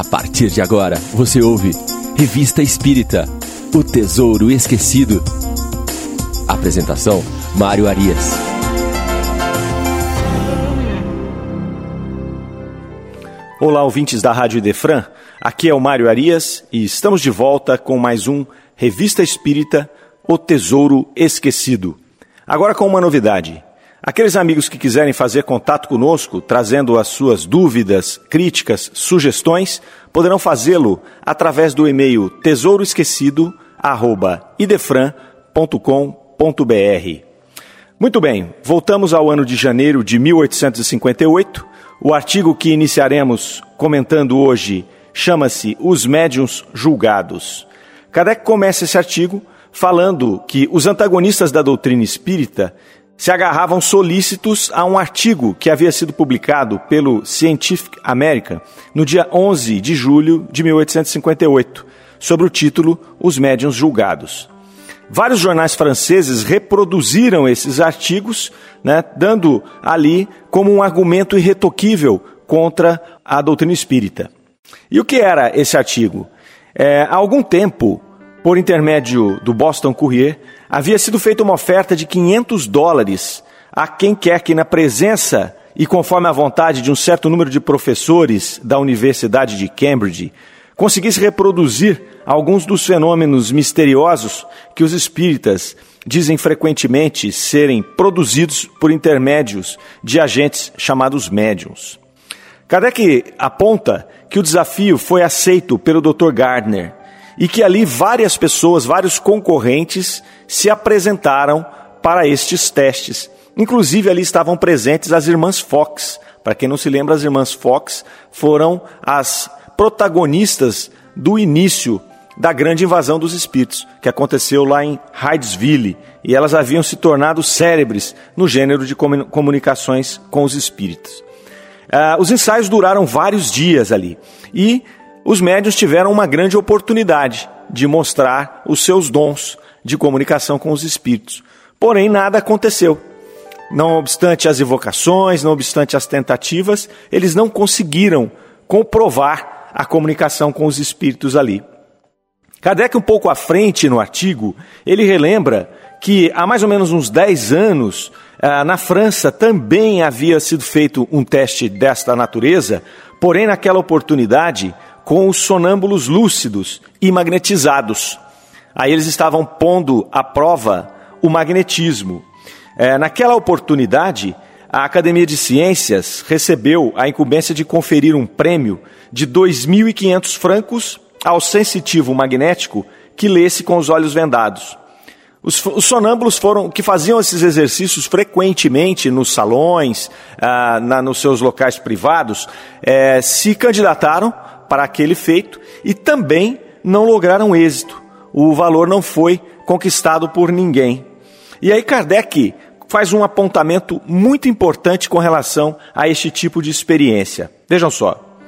A partir de agora, você ouve Revista Espírita O Tesouro Esquecido. Apresentação: Mário Arias. Olá, ouvintes da Rádio Idefran. Aqui é o Mário Arias e estamos de volta com mais um Revista Espírita O Tesouro Esquecido. Agora com uma novidade. Aqueles amigos que quiserem fazer contato conosco, trazendo as suas dúvidas, críticas, sugestões, poderão fazê-lo através do e-mail tesouroesquecido@idefran.com.br. Muito bem, voltamos ao ano de janeiro de 1858. O artigo que iniciaremos comentando hoje chama-se Os Médiuns Julgados. Kardec começa esse artigo falando que os antagonistas da doutrina espírita se agarravam solícitos a um artigo que havia sido publicado pelo Scientific American no dia 11 de julho de 1858, sobre o título Os Médiuns Julgados. Vários jornais franceses reproduziram esses artigos, né, dando ali como um argumento irretoquível contra a doutrina espírita. E o que era esse artigo? É, há algum tempo, por intermédio do Boston Courier, havia sido feita uma oferta de 500 dólares a quem quer que, na presença e conforme a vontade de um certo número de professores da Universidade de Cambridge, conseguisse reproduzir alguns dos fenômenos misteriosos que os espíritas dizem frequentemente serem produzidos por intermédios de agentes chamados médiums. Kardec aponta que o desafio foi aceito pelo Dr. Gardner e que ali várias pessoas, vários concorrentes se apresentaram para estes testes. Inclusive ali estavam presentes as irmãs Fox. Para quem não se lembra, as irmãs Fox foram as protagonistas do início da grande invasão dos espíritos, que aconteceu lá em Hydesville, e elas haviam se tornado cérebres no gênero de comunicações com os espíritos. Uh, os ensaios duraram vários dias ali, e os médios tiveram uma grande oportunidade de mostrar os seus dons de comunicação com os espíritos. Porém, nada aconteceu. Não obstante as evocações, não obstante as tentativas, eles não conseguiram comprovar a comunicação com os espíritos ali. Kardec, um pouco à frente no artigo, ele relembra que há mais ou menos uns 10 anos, ah, na França também havia sido feito um teste desta natureza, porém, naquela oportunidade, com os sonâmbulos lúcidos e magnetizados. Aí eles estavam pondo à prova o magnetismo. É, naquela oportunidade, a Academia de Ciências recebeu a incumbência de conferir um prêmio de 2.500 francos ao sensitivo magnético que lesse com os olhos vendados. Os, os, sonâmbulos foram que faziam esses exercícios frequentemente nos salões, ah, na, nos seus locais privados, é, se candidataram para aquele feito e também não lograram êxito. O valor não foi conquistado por ninguém. E aí Kardec faz um apontamento muito importante com relação a este tipo de experiência. Vejam só.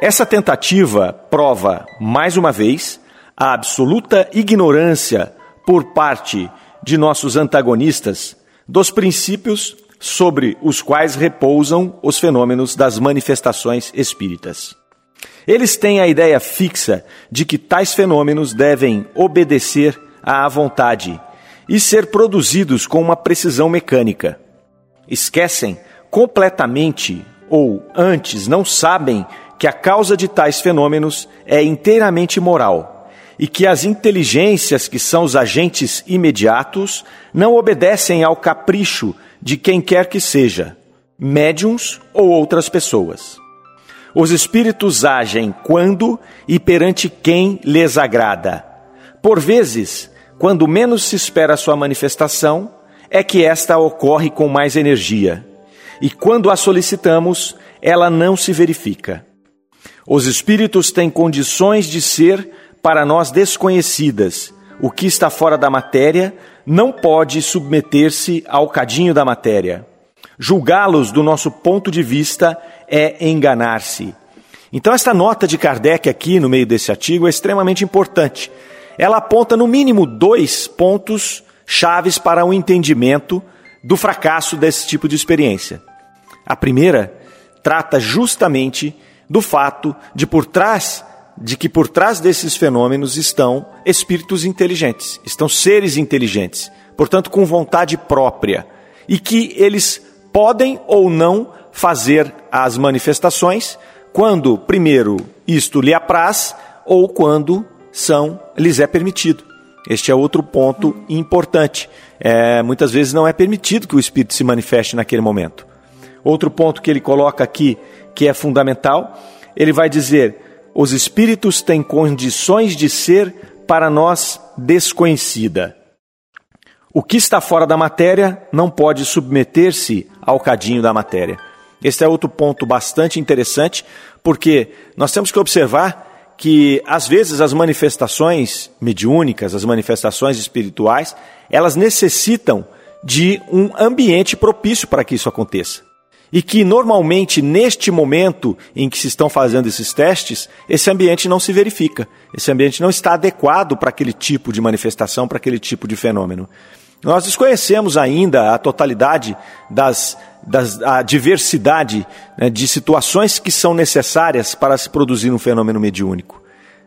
Essa tentativa prova, mais uma vez, a absoluta ignorância por parte de nossos antagonistas dos princípios sobre os quais repousam os fenômenos das manifestações espíritas. Eles têm a ideia fixa de que tais fenômenos devem obedecer à vontade e ser produzidos com uma precisão mecânica. Esquecem completamente, ou antes não sabem, que a causa de tais fenômenos é inteiramente moral e que as inteligências, que são os agentes imediatos, não obedecem ao capricho de quem quer que seja, médiums ou outras pessoas. Os espíritos agem quando e perante quem lhes agrada. Por vezes, quando menos se espera sua manifestação, é que esta ocorre com mais energia. E quando a solicitamos, ela não se verifica. Os espíritos têm condições de ser para nós desconhecidas. O que está fora da matéria não pode submeter-se ao cadinho da matéria. Julgá-los do nosso ponto de vista é enganar-se. Então, esta nota de Kardec aqui no meio desse artigo é extremamente importante. Ela aponta no mínimo dois pontos chaves para o entendimento do fracasso desse tipo de experiência. A primeira trata justamente do fato de por trás de que por trás desses fenômenos estão espíritos inteligentes, estão seres inteligentes, portanto com vontade própria, e que eles podem ou não fazer as manifestações quando, primeiro, isto lhe apraz ou quando são lhes é permitido. Este é outro ponto importante. É, muitas vezes não é permitido que o espírito se manifeste naquele momento. Outro ponto que ele coloca aqui, que é fundamental, ele vai dizer: os espíritos têm condições de ser para nós desconhecida. O que está fora da matéria não pode submeter-se ao cadinho da matéria. Este é outro ponto bastante interessante, porque nós temos que observar que, às vezes, as manifestações mediúnicas, as manifestações espirituais, elas necessitam de um ambiente propício para que isso aconteça. E que, normalmente, neste momento em que se estão fazendo esses testes, esse ambiente não se verifica. Esse ambiente não está adequado para aquele tipo de manifestação, para aquele tipo de fenômeno. Nós desconhecemos ainda a totalidade das, das a diversidade né, de situações que são necessárias para se produzir um fenômeno mediúnico.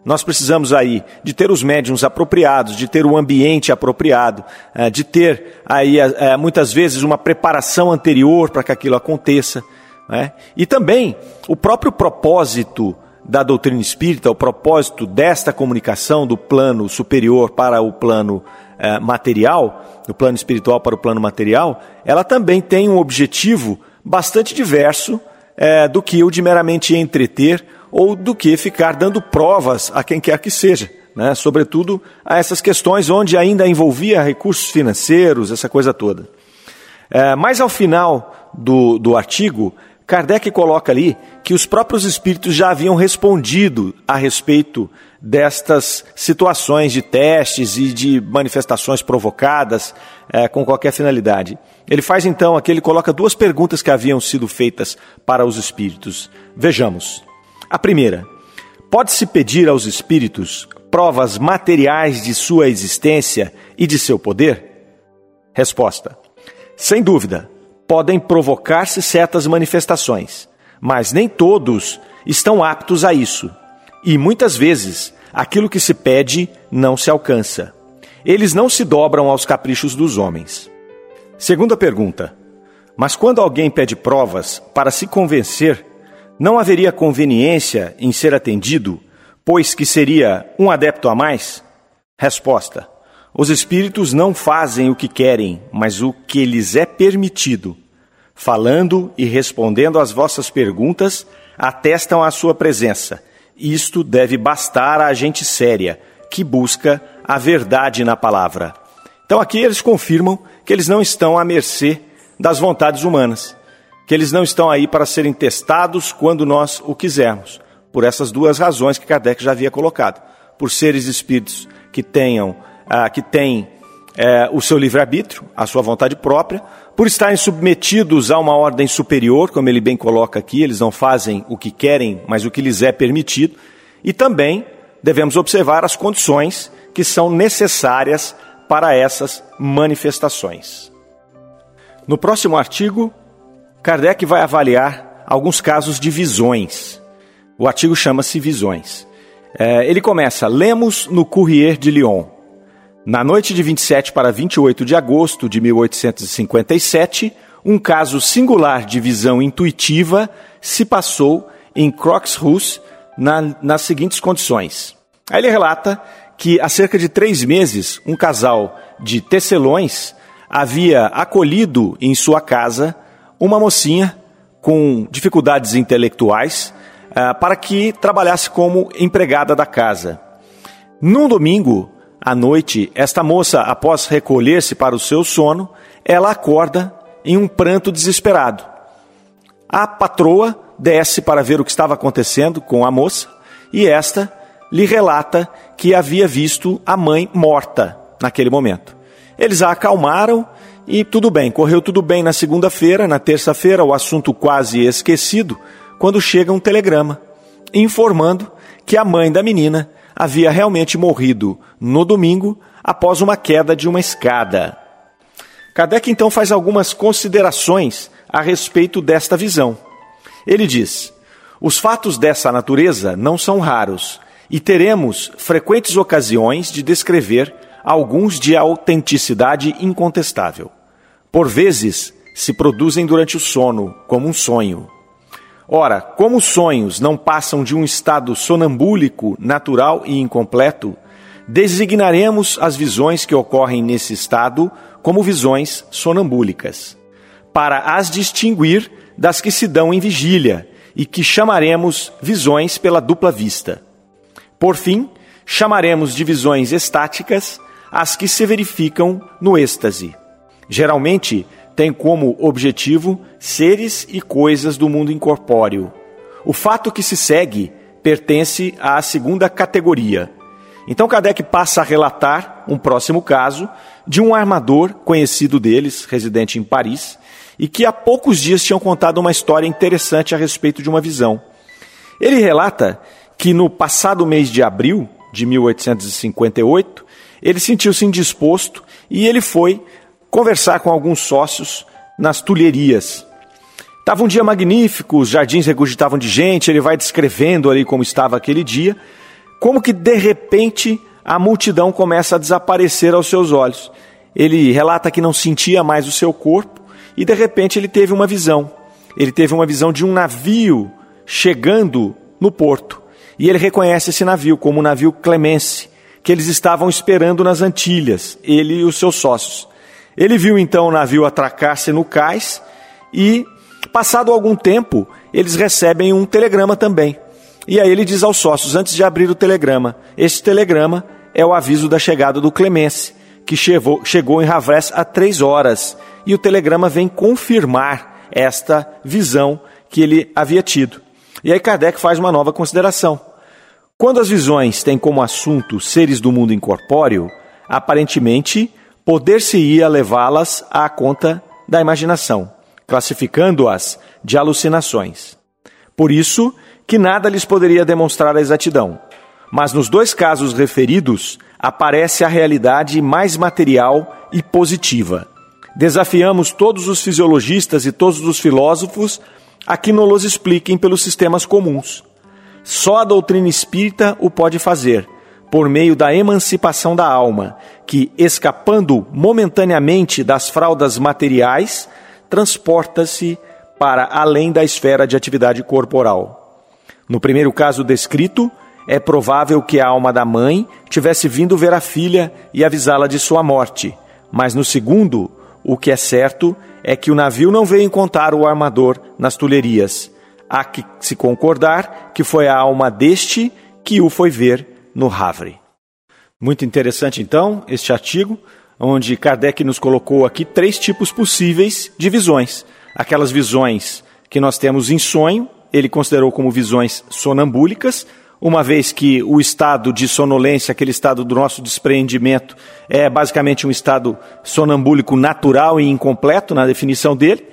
Nós precisamos aí de ter os médiums apropriados, de ter o ambiente apropriado, eh, de ter aí eh, eh, muitas vezes uma preparação anterior para que aquilo aconteça. Né? E também o próprio propósito da doutrina espírita, o propósito desta comunicação do plano superior para o plano é, material, do plano espiritual para o plano material, ela também tem um objetivo bastante diverso é, do que o de meramente entreter ou do que ficar dando provas a quem quer que seja. Né? Sobretudo a essas questões onde ainda envolvia recursos financeiros, essa coisa toda. É, mas ao final do, do artigo, Kardec coloca ali que os próprios espíritos já haviam respondido a respeito destas situações de testes e de manifestações provocadas é, com qualquer finalidade. Ele faz então aqui, ele coloca duas perguntas que haviam sido feitas para os espíritos. Vejamos. A primeira: pode-se pedir aos espíritos provas materiais de sua existência e de seu poder? Resposta: sem dúvida, podem provocar-se certas manifestações, mas nem todos estão aptos a isso e muitas vezes aquilo que se pede não se alcança. Eles não se dobram aos caprichos dos homens. Segunda pergunta: Mas quando alguém pede provas para se convencer, não haveria conveniência em ser atendido, pois que seria um adepto a mais? Resposta: Os espíritos não fazem o que querem, mas o que lhes é permitido. Falando e respondendo às vossas perguntas, atestam a sua presença isto deve bastar à gente séria, que busca a verdade na palavra. Então aqui eles confirmam que eles não estão à mercê das vontades humanas, que eles não estão aí para serem testados quando nós o quisermos, por essas duas razões que Kardec já havia colocado. Por seres espíritos que tenham, ah, que têm é, o seu livre-arbítrio, a sua vontade própria, por estarem submetidos a uma ordem superior, como ele bem coloca aqui, eles não fazem o que querem, mas o que lhes é permitido, e também devemos observar as condições que são necessárias para essas manifestações. No próximo artigo, Kardec vai avaliar alguns casos de visões. O artigo chama-se Visões. É, ele começa: Lemos no Courrier de Lyon. Na noite de 27 para 28 de agosto de 1857, um caso singular de visão intuitiva se passou em Croxhus na, nas seguintes condições. Aí ele relata que há cerca de três meses, um casal de tecelões havia acolhido em sua casa uma mocinha com dificuldades intelectuais uh, para que trabalhasse como empregada da casa. Num domingo, à noite, esta moça, após recolher-se para o seu sono, ela acorda em um pranto desesperado. A patroa desce para ver o que estava acontecendo com a moça e esta lhe relata que havia visto a mãe morta naquele momento. Eles a acalmaram e tudo bem, correu tudo bem na segunda-feira, na terça-feira, o assunto quase esquecido, quando chega um telegrama informando que a mãe da menina havia realmente morrido no domingo após uma queda de uma escada. Kardec então faz algumas considerações a respeito desta visão. Ele diz: Os fatos dessa natureza não são raros e teremos frequentes ocasiões de descrever alguns de autenticidade incontestável. Por vezes, se produzem durante o sono, como um sonho. Ora, como os sonhos não passam de um estado sonambúlico, natural e incompleto, designaremos as visões que ocorrem nesse estado como visões sonambúlicas, para as distinguir das que se dão em vigília e que chamaremos visões pela dupla vista. Por fim, chamaremos de visões estáticas as que se verificam no êxtase. Geralmente, tem como objetivo seres e coisas do mundo incorpóreo. O fato que se segue pertence à segunda categoria. Então Kardec passa a relatar um próximo caso de um armador conhecido deles, residente em Paris, e que há poucos dias tinham contado uma história interessante a respeito de uma visão. Ele relata que no passado mês de abril de 1858, ele sentiu-se indisposto e ele foi conversar com alguns sócios nas tulherias. Estava um dia magnífico, os jardins regurgitavam de gente, ele vai descrevendo ali como estava aquele dia, como que de repente a multidão começa a desaparecer aos seus olhos. Ele relata que não sentia mais o seu corpo e de repente ele teve uma visão. Ele teve uma visão de um navio chegando no porto. E ele reconhece esse navio como o navio Clemence, que eles estavam esperando nas Antilhas, ele e os seus sócios. Ele viu então o navio atracar-se no cais e, passado algum tempo, eles recebem um telegrama também. E aí ele diz aos sócios, antes de abrir o telegrama, este telegrama é o aviso da chegada do Clemence, que chegou, chegou em Havres há três horas. E o telegrama vem confirmar esta visão que ele havia tido. E aí Kardec faz uma nova consideração. Quando as visões têm como assunto seres do mundo incorpóreo, aparentemente poder-se-ia levá-las à conta da imaginação, classificando-as de alucinações. Por isso que nada lhes poderia demonstrar a exatidão. Mas nos dois casos referidos, aparece a realidade mais material e positiva. Desafiamos todos os fisiologistas e todos os filósofos a que nos expliquem pelos sistemas comuns. Só a doutrina espírita o pode fazer, por meio da emancipação da alma, que, escapando momentaneamente das fraldas materiais, transporta-se para além da esfera de atividade corporal. No primeiro caso descrito, é provável que a alma da mãe tivesse vindo ver a filha e avisá-la de sua morte, mas no segundo, o que é certo é que o navio não veio encontrar o armador nas tulherias. Há que se concordar que foi a alma deste que o foi ver no Havre. Muito interessante, então, este artigo, onde Kardec nos colocou aqui três tipos possíveis de visões. Aquelas visões que nós temos em sonho, ele considerou como visões sonambúlicas, uma vez que o estado de sonolência, aquele estado do nosso despreendimento, é basicamente um estado sonambúlico natural e incompleto na definição dele.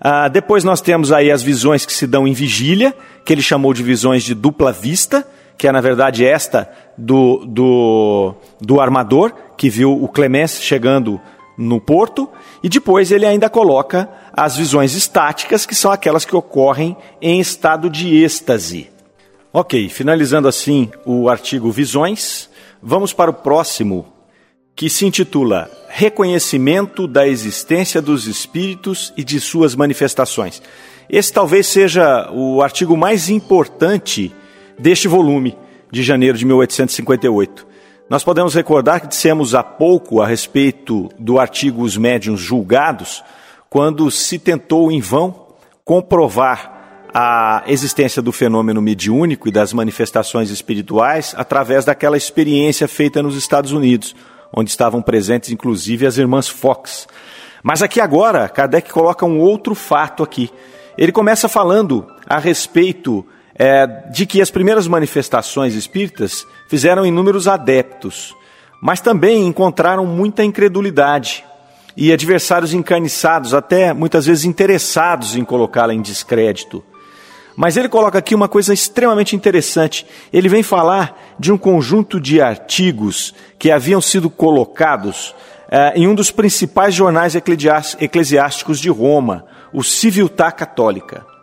Ah, depois nós temos aí as visões que se dão em vigília, que ele chamou de visões de dupla vista, que é na verdade esta do, do, do armador, que viu o Clemence chegando no porto, e depois ele ainda coloca as visões estáticas, que são aquelas que ocorrem em estado de êxtase. Ok, finalizando assim o artigo Visões, vamos para o próximo, que se intitula Reconhecimento da existência dos espíritos e de suas manifestações. Esse talvez seja o artigo mais importante deste volume de janeiro de 1858. Nós podemos recordar que dissemos há pouco a respeito do artigo Os Médiuns Julgados, quando se tentou em vão comprovar a existência do fenômeno mediúnico e das manifestações espirituais através daquela experiência feita nos Estados Unidos, onde estavam presentes inclusive as irmãs Fox. Mas aqui agora, Kardec coloca um outro fato aqui. Ele começa falando a respeito é, de que as primeiras manifestações espíritas fizeram inúmeros adeptos, mas também encontraram muita incredulidade e adversários encarniçados, até muitas vezes interessados em colocá-la em descrédito. Mas ele coloca aqui uma coisa extremamente interessante. Ele vem falar de um conjunto de artigos que haviam sido colocados é, em um dos principais jornais eclesiásticos de Roma, o Civiltà Católica.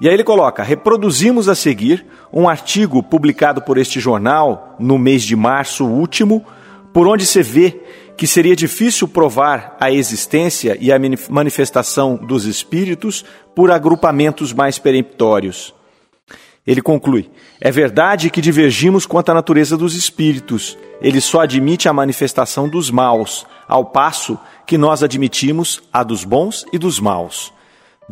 E aí ele coloca: reproduzimos a seguir um artigo publicado por este jornal no mês de março último, por onde se vê que seria difícil provar a existência e a manifestação dos espíritos por agrupamentos mais peremptórios. Ele conclui: é verdade que divergimos quanto à natureza dos espíritos. Ele só admite a manifestação dos maus, ao passo que nós admitimos a dos bons e dos maus.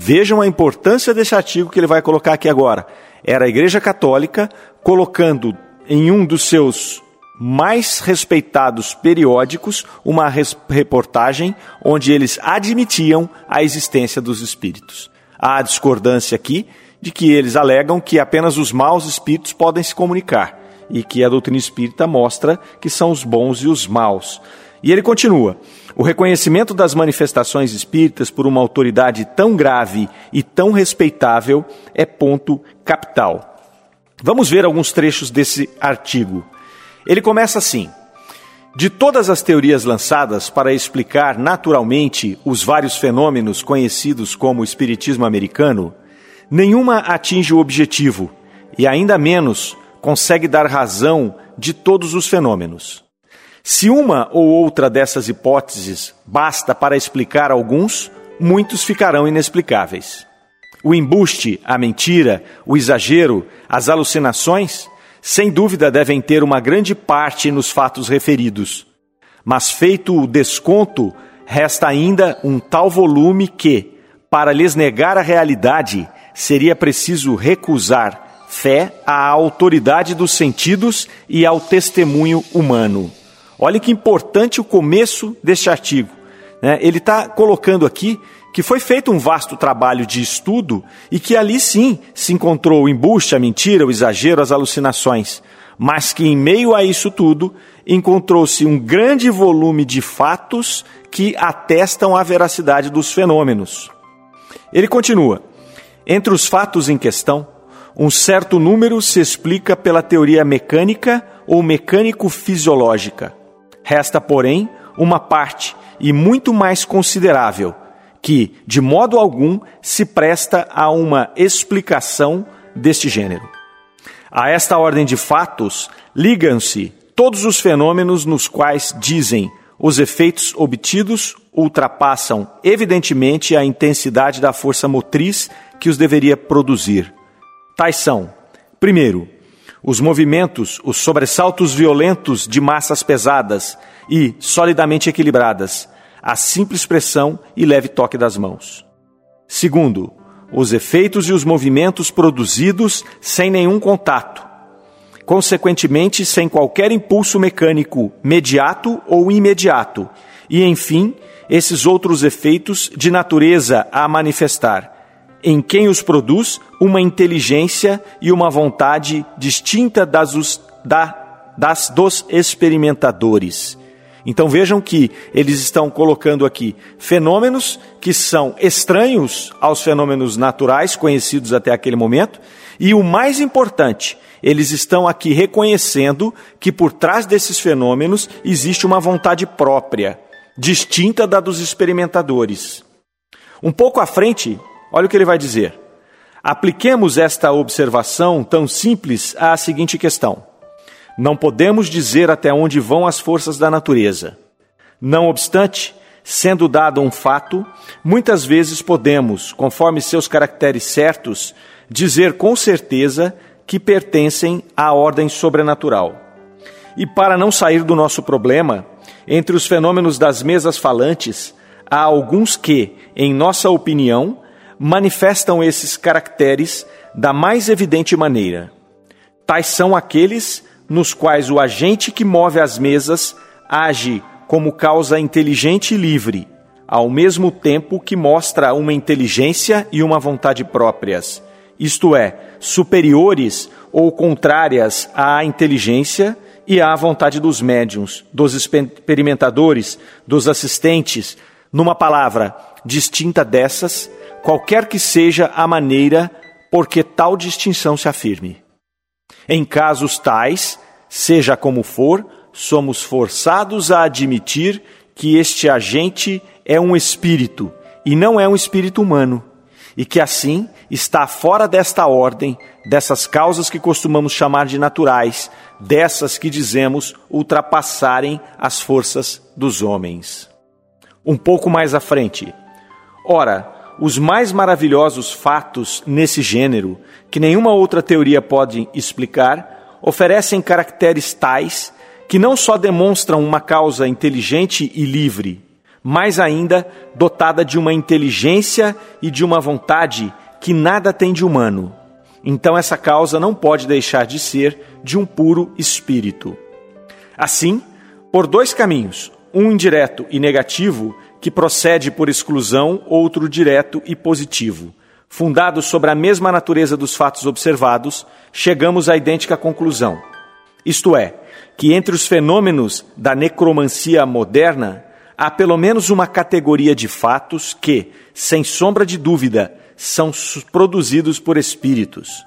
Vejam a importância desse artigo que ele vai colocar aqui agora. Era a Igreja Católica colocando em um dos seus mais respeitados periódicos uma reportagem onde eles admitiam a existência dos espíritos. Há discordância aqui de que eles alegam que apenas os maus espíritos podem se comunicar e que a doutrina espírita mostra que são os bons e os maus. E ele continua: o reconhecimento das manifestações espíritas por uma autoridade tão grave e tão respeitável é ponto capital. Vamos ver alguns trechos desse artigo. Ele começa assim: De todas as teorias lançadas para explicar naturalmente os vários fenômenos conhecidos como espiritismo americano, Nenhuma atinge o objetivo e ainda menos consegue dar razão de todos os fenômenos. Se uma ou outra dessas hipóteses basta para explicar alguns, muitos ficarão inexplicáveis. O embuste, a mentira, o exagero, as alucinações, sem dúvida devem ter uma grande parte nos fatos referidos. Mas feito o desconto, resta ainda um tal volume que, para lhes negar a realidade, seria preciso recusar fé à autoridade dos sentidos e ao testemunho humano. Olha que importante o começo deste artigo. Né? Ele está colocando aqui que foi feito um vasto trabalho de estudo e que ali sim se encontrou o embuste, a mentira, o exagero, as alucinações, mas que em meio a isso tudo encontrou-se um grande volume de fatos que atestam a veracidade dos fenômenos. Ele continua: entre os fatos em questão, um certo número se explica pela teoria mecânica ou mecânico-fisiológica. Resta, porém, uma parte, e muito mais considerável, que, de modo algum, se presta a uma explicação deste gênero. A esta ordem de fatos ligam-se todos os fenômenos nos quais dizem os efeitos obtidos ultrapassam evidentemente a intensidade da força motriz que os deveria produzir. Tais são: primeiro, os movimentos, os sobressaltos violentos de massas pesadas e solidamente equilibradas, a simples pressão e leve toque das mãos. Segundo, os efeitos e os movimentos produzidos sem nenhum contato, consequentemente sem qualquer impulso mecânico mediato ou imediato, e enfim, esses outros efeitos de natureza a manifestar em quem os produz uma inteligência e uma vontade distinta das, os, da, das dos experimentadores. Então vejam que eles estão colocando aqui fenômenos que são estranhos aos fenômenos naturais conhecidos até aquele momento, e o mais importante, eles estão aqui reconhecendo que por trás desses fenômenos existe uma vontade própria, distinta da dos experimentadores. Um pouco à frente, Olha o que ele vai dizer. Apliquemos esta observação tão simples à seguinte questão: Não podemos dizer até onde vão as forças da natureza. Não obstante, sendo dado um fato, muitas vezes podemos, conforme seus caracteres certos, dizer com certeza que pertencem à ordem sobrenatural. E para não sair do nosso problema, entre os fenômenos das mesas falantes, há alguns que, em nossa opinião, manifestam esses caracteres da mais evidente maneira. Tais são aqueles nos quais o agente que move as mesas age como causa inteligente e livre, ao mesmo tempo que mostra uma inteligência e uma vontade próprias, isto é, superiores ou contrárias à inteligência e à vontade dos médiums, dos experimentadores, dos assistentes, numa palavra, distinta dessas, qualquer que seja a maneira por que tal distinção se afirme. Em casos tais, seja como for, somos forçados a admitir que este agente é um espírito e não é um espírito humano, e que assim está fora desta ordem, dessas causas que costumamos chamar de naturais, dessas que dizemos ultrapassarem as forças dos homens. Um pouco mais à frente. Ora, os mais maravilhosos fatos nesse gênero, que nenhuma outra teoria pode explicar, oferecem caracteres tais que não só demonstram uma causa inteligente e livre, mais ainda dotada de uma inteligência e de uma vontade que nada tem de humano. Então essa causa não pode deixar de ser de um puro espírito. Assim, por dois caminhos, um indireto e negativo, que procede por exclusão, outro direto e positivo. Fundados sobre a mesma natureza dos fatos observados, chegamos à idêntica conclusão. Isto é, que entre os fenômenos da necromancia moderna, há pelo menos uma categoria de fatos que, sem sombra de dúvida, são produzidos por espíritos.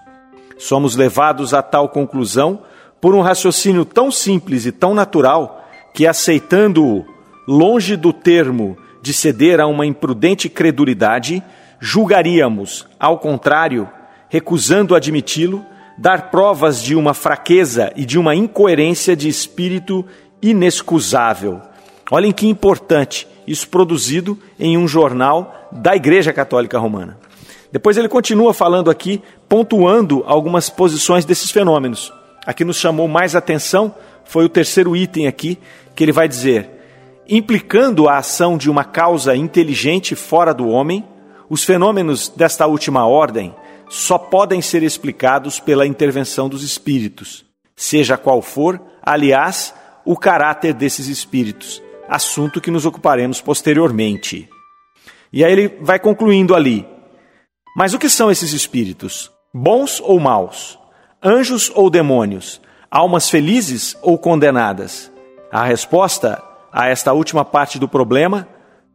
Somos levados a tal conclusão por um raciocínio tão simples e tão natural que, aceitando-o longe do termo de ceder a uma imprudente credulidade, julgaríamos, ao contrário, recusando admiti-lo, dar provas de uma fraqueza e de uma incoerência de espírito inexcusável Olhem que importante, isso produzido em um jornal da Igreja Católica Romana. Depois ele continua falando aqui, pontuando algumas posições desses fenômenos. Aqui nos chamou mais atenção foi o terceiro item aqui, que ele vai dizer: implicando a ação de uma causa inteligente fora do homem, os fenômenos desta última ordem só podem ser explicados pela intervenção dos espíritos, seja qual for, aliás, o caráter desses espíritos assunto que nos ocuparemos posteriormente. E aí ele vai concluindo ali. Mas o que são esses espíritos? Bons ou maus? Anjos ou demônios? Almas felizes ou condenadas? A resposta a esta última parte do problema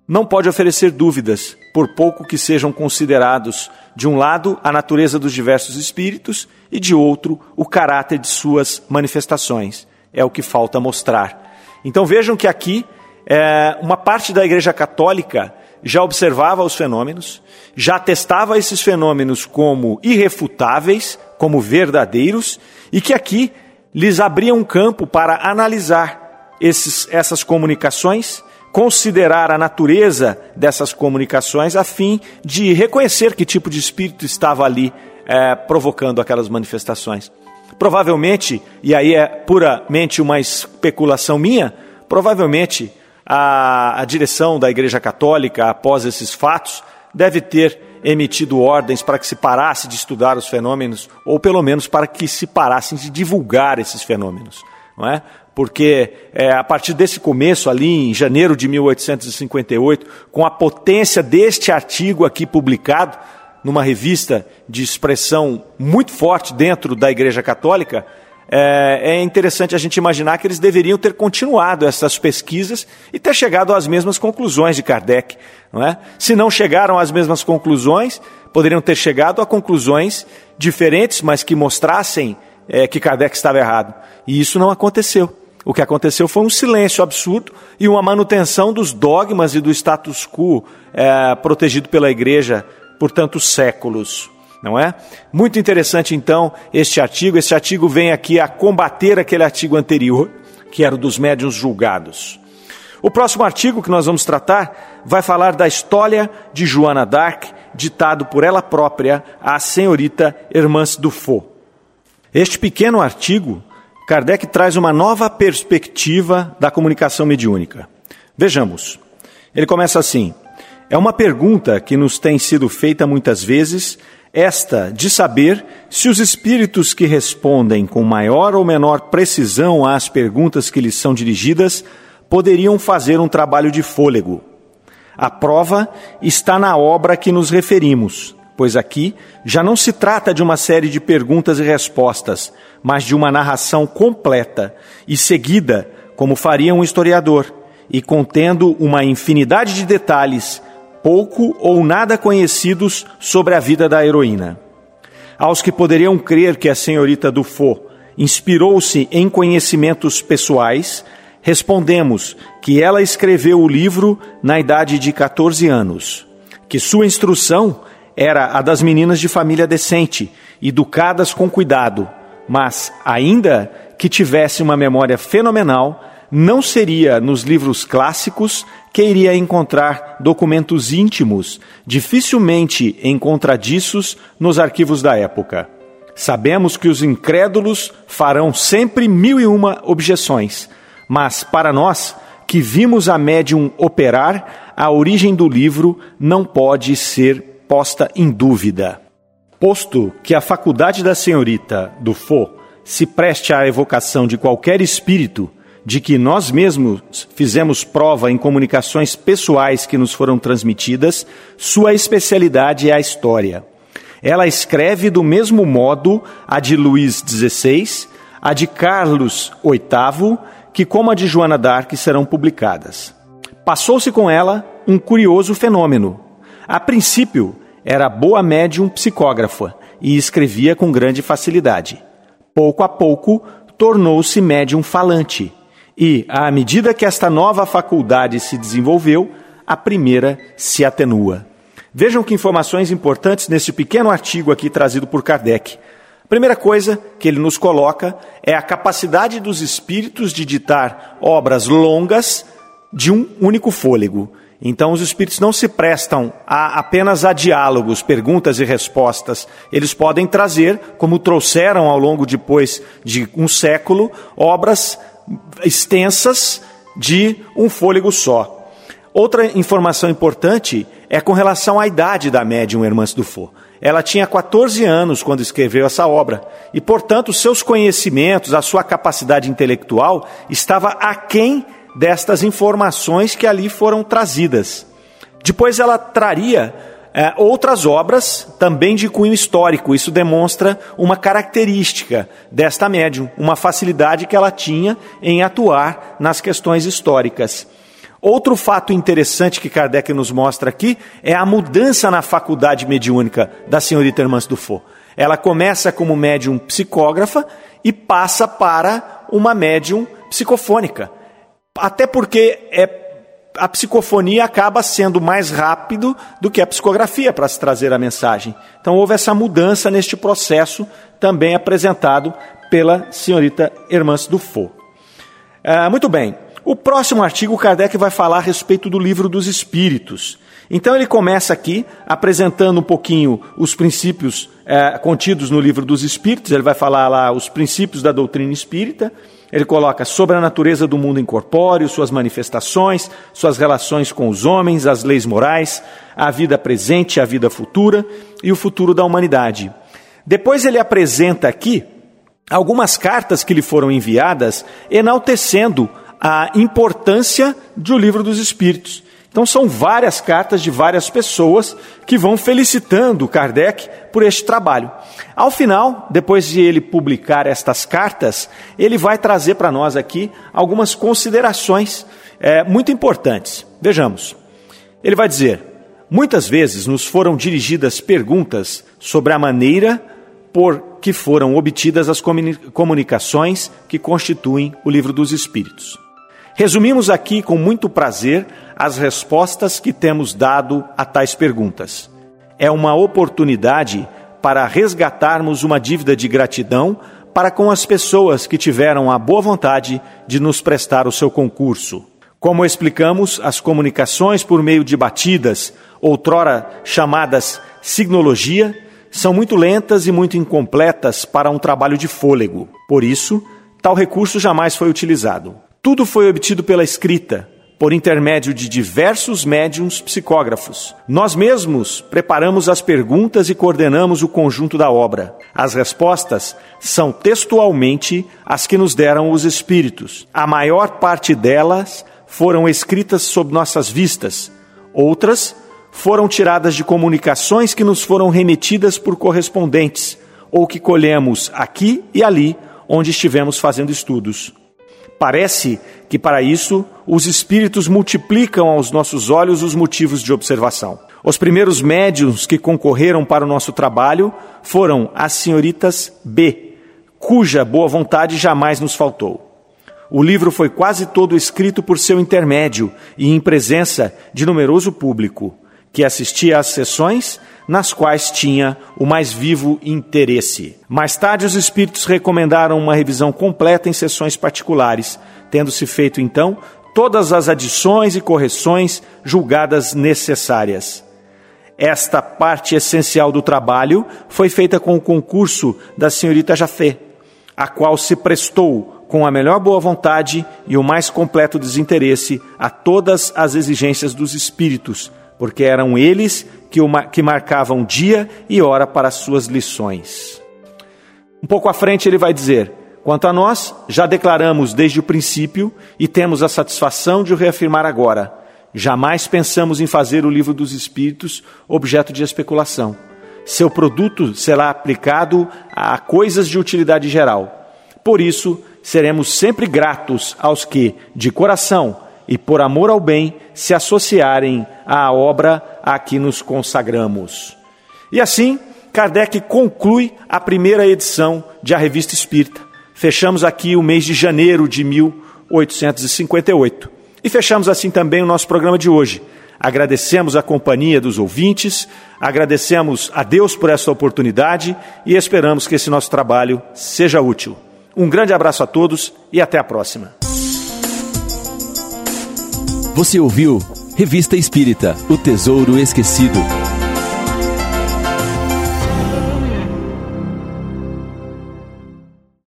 não pode oferecer dúvidas, por pouco que sejam considerados, de um lado, a natureza dos diversos espíritos e, de outro, o caráter de suas manifestações. É o que falta mostrar. Então vejam que aqui é, uma parte da Igreja Católica já observava os fenômenos, já testava esses fenômenos como irrefutáveis, como verdadeiros, e que aqui lhes abria um campo para analisar esses, essas comunicações, considerar a natureza dessas comunicações, a fim de reconhecer que tipo de espírito estava ali é, provocando aquelas manifestações. Provavelmente, e aí é puramente uma especulação minha, provavelmente a, a direção da Igreja Católica, após esses fatos, deve ter emitido ordens para que se parasse de estudar os fenômenos, ou pelo menos para que se parassem de divulgar esses fenômenos. Não é? Porque é, a partir desse começo, ali em janeiro de 1858, com a potência deste artigo aqui publicado, numa revista de expressão muito forte dentro da Igreja Católica, é, é, interessante a gente imaginar que eles deveriam ter continuado essas pesquisas e ter chegado às mesmas conclusões de Kardec. Não é? Se não chegaram às mesmas conclusões, poderiam ter chegado a conclusões diferentes, mas que mostrassem é, que Kardec estava errado. E isso não aconteceu. O que aconteceu foi um silêncio absurdo e uma manutenção dos dogmas e do status quo é, protegido pela Igreja por tantos séculos não é? Muito interessante então este artigo. Este artigo vem aqui a combater aquele artigo anterior, que era o dos médiuns julgados. O próximo artigo que nós vamos tratar vai falar da história de Joana d'Arc, ditado por ela própria à senhorita Hermance Dufault. Este pequeno artigo, Kardec traz uma nova perspectiva da comunicação mediúnica. Vejamos. Ele começa assim: é uma pergunta que nos tem sido feita muitas vezes esta de saber se os espíritos que respondem com maior ou menor precisão às perguntas que lhes são dirigidas poderiam fazer um trabalho de fôlego. A prova está na obra que nos referimos, pois aqui já não se trata de uma série de perguntas e respostas, mas de uma narração completa e seguida, como faria um historiador, e contendo uma infinidade de detalhes pouco ou nada conhecidos sobre a vida da heroína. Aos que poderiam crer que a senhorita Dufault inspirou-se em conhecimentos pessoais, respondemos que ela escreveu o livro na idade de 14 anos, que sua instrução era a das meninas de família decente, educadas com cuidado, mas, ainda que tivesse uma memória fenomenal, não seria nos livros clássicos que iria encontrar documentos íntimos, dificilmente encontradiços nos arquivos da época. Sabemos que os incrédulos farão sempre mil e uma objeções, mas para nós, que vimos a médium operar, a origem do livro não pode ser posta em dúvida. Posto que a faculdade da senhorita do se preste à evocação de qualquer espírito de que nós mesmos fizemos prova em comunicações pessoais que nos foram transmitidas, sua especialidade é a história. Ela escreve do mesmo modo a de Luís XVI, a de Carlos VIII, que como a de Joana d'Arc serão publicadas. Passou-se com ela um curioso fenômeno. A princípio, era boa médium psicógrafa e escrevia com grande facilidade. Pouco a pouco, tornou-se médium falante e, à medida que esta nova faculdade se desenvolveu, a primeira se atenua. Vejam que informações importantes nesse pequeno artigo aqui trazido por Kardec. A primeira coisa que ele nos coloca é a capacidade dos espíritos de ditar obras longas de um único fôlego. Então, os espíritos não se prestam a, apenas a diálogos, perguntas e respostas. Eles podem trazer, como trouxeram ao longo depois de um século, obras extensas de um fôlego só. Outra informação importante é com relação à idade da médium Hermance Dufour. Ela tinha 14 anos quando escreveu essa obra e, portanto, seus conhecimentos, a sua capacidade intelectual estava aquém destas informações que ali foram trazidas. Depois ela traria é, outras obras também de cunho histórico. Isso demonstra uma característica desta médium, uma facilidade que ela tinha em atuar nas questões históricas. Outro fato interessante que Kardec nos mostra aqui é a mudança na faculdade mediúnica da senhorita Hermance Dufour. Ela começa como médium psicógrafa e passa para uma médium psicofônica. Até porque é a psicofonia acaba sendo mais rápido do que a psicografia para se trazer a mensagem. Então houve essa mudança neste processo, também apresentado pela senhorita Hermance Dufour. Ah, muito bem. O próximo artigo, Kardec vai falar a respeito do livro dos Espíritos. Então ele começa aqui apresentando um pouquinho os princípios eh, contidos no livro dos Espíritos. Ele vai falar lá os princípios da doutrina espírita. Ele coloca sobre a natureza do mundo incorpóreo, suas manifestações, suas relações com os homens, as leis morais, a vida presente, a vida futura e o futuro da humanidade. Depois ele apresenta aqui algumas cartas que lhe foram enviadas, enaltecendo a importância do livro dos Espíritos. Então, são várias cartas de várias pessoas que vão felicitando Kardec por este trabalho. Ao final, depois de ele publicar estas cartas, ele vai trazer para nós aqui algumas considerações é, muito importantes. Vejamos. Ele vai dizer: muitas vezes nos foram dirigidas perguntas sobre a maneira por que foram obtidas as comunicações que constituem o livro dos Espíritos. Resumimos aqui com muito prazer as respostas que temos dado a tais perguntas. É uma oportunidade para resgatarmos uma dívida de gratidão para com as pessoas que tiveram a boa vontade de nos prestar o seu concurso. Como explicamos, as comunicações por meio de batidas, outrora chamadas signologia, são muito lentas e muito incompletas para um trabalho de fôlego. Por isso, tal recurso jamais foi utilizado. Tudo foi obtido pela escrita, por intermédio de diversos médiums psicógrafos. Nós mesmos preparamos as perguntas e coordenamos o conjunto da obra. As respostas são textualmente as que nos deram os espíritos. A maior parte delas foram escritas sob nossas vistas, outras foram tiradas de comunicações que nos foram remetidas por correspondentes ou que colhemos aqui e ali onde estivemos fazendo estudos. Parece que para isso os espíritos multiplicam aos nossos olhos os motivos de observação. Os primeiros médiums que concorreram para o nosso trabalho foram as senhoritas B, cuja boa vontade jamais nos faltou. O livro foi quase todo escrito por seu intermédio e em presença de numeroso público. Que assistia às sessões nas quais tinha o mais vivo interesse. Mais tarde, os espíritos recomendaram uma revisão completa em sessões particulares, tendo-se feito então todas as adições e correções julgadas necessárias. Esta parte essencial do trabalho foi feita com o concurso da senhorita Jafé, a qual se prestou com a melhor boa vontade e o mais completo desinteresse a todas as exigências dos espíritos, porque eram eles que, que marcavam dia e hora para as suas lições. Um pouco à frente ele vai dizer: Quanto a nós, já declaramos desde o princípio e temos a satisfação de o reafirmar agora Jamais pensamos em fazer o livro dos Espíritos objeto de especulação. Seu produto será aplicado a coisas de utilidade geral. Por isso, seremos sempre gratos aos que, de coração e por amor ao bem, se associarem à obra a que nos consagramos. E assim, Kardec conclui a primeira edição de A Revista Espírita. Fechamos aqui o mês de janeiro de 1858. E fechamos assim também o nosso programa de hoje. Agradecemos a companhia dos ouvintes, agradecemos a Deus por essa oportunidade e esperamos que esse nosso trabalho seja útil. Um grande abraço a todos e até a próxima. Você ouviu Revista Espírita O Tesouro Esquecido.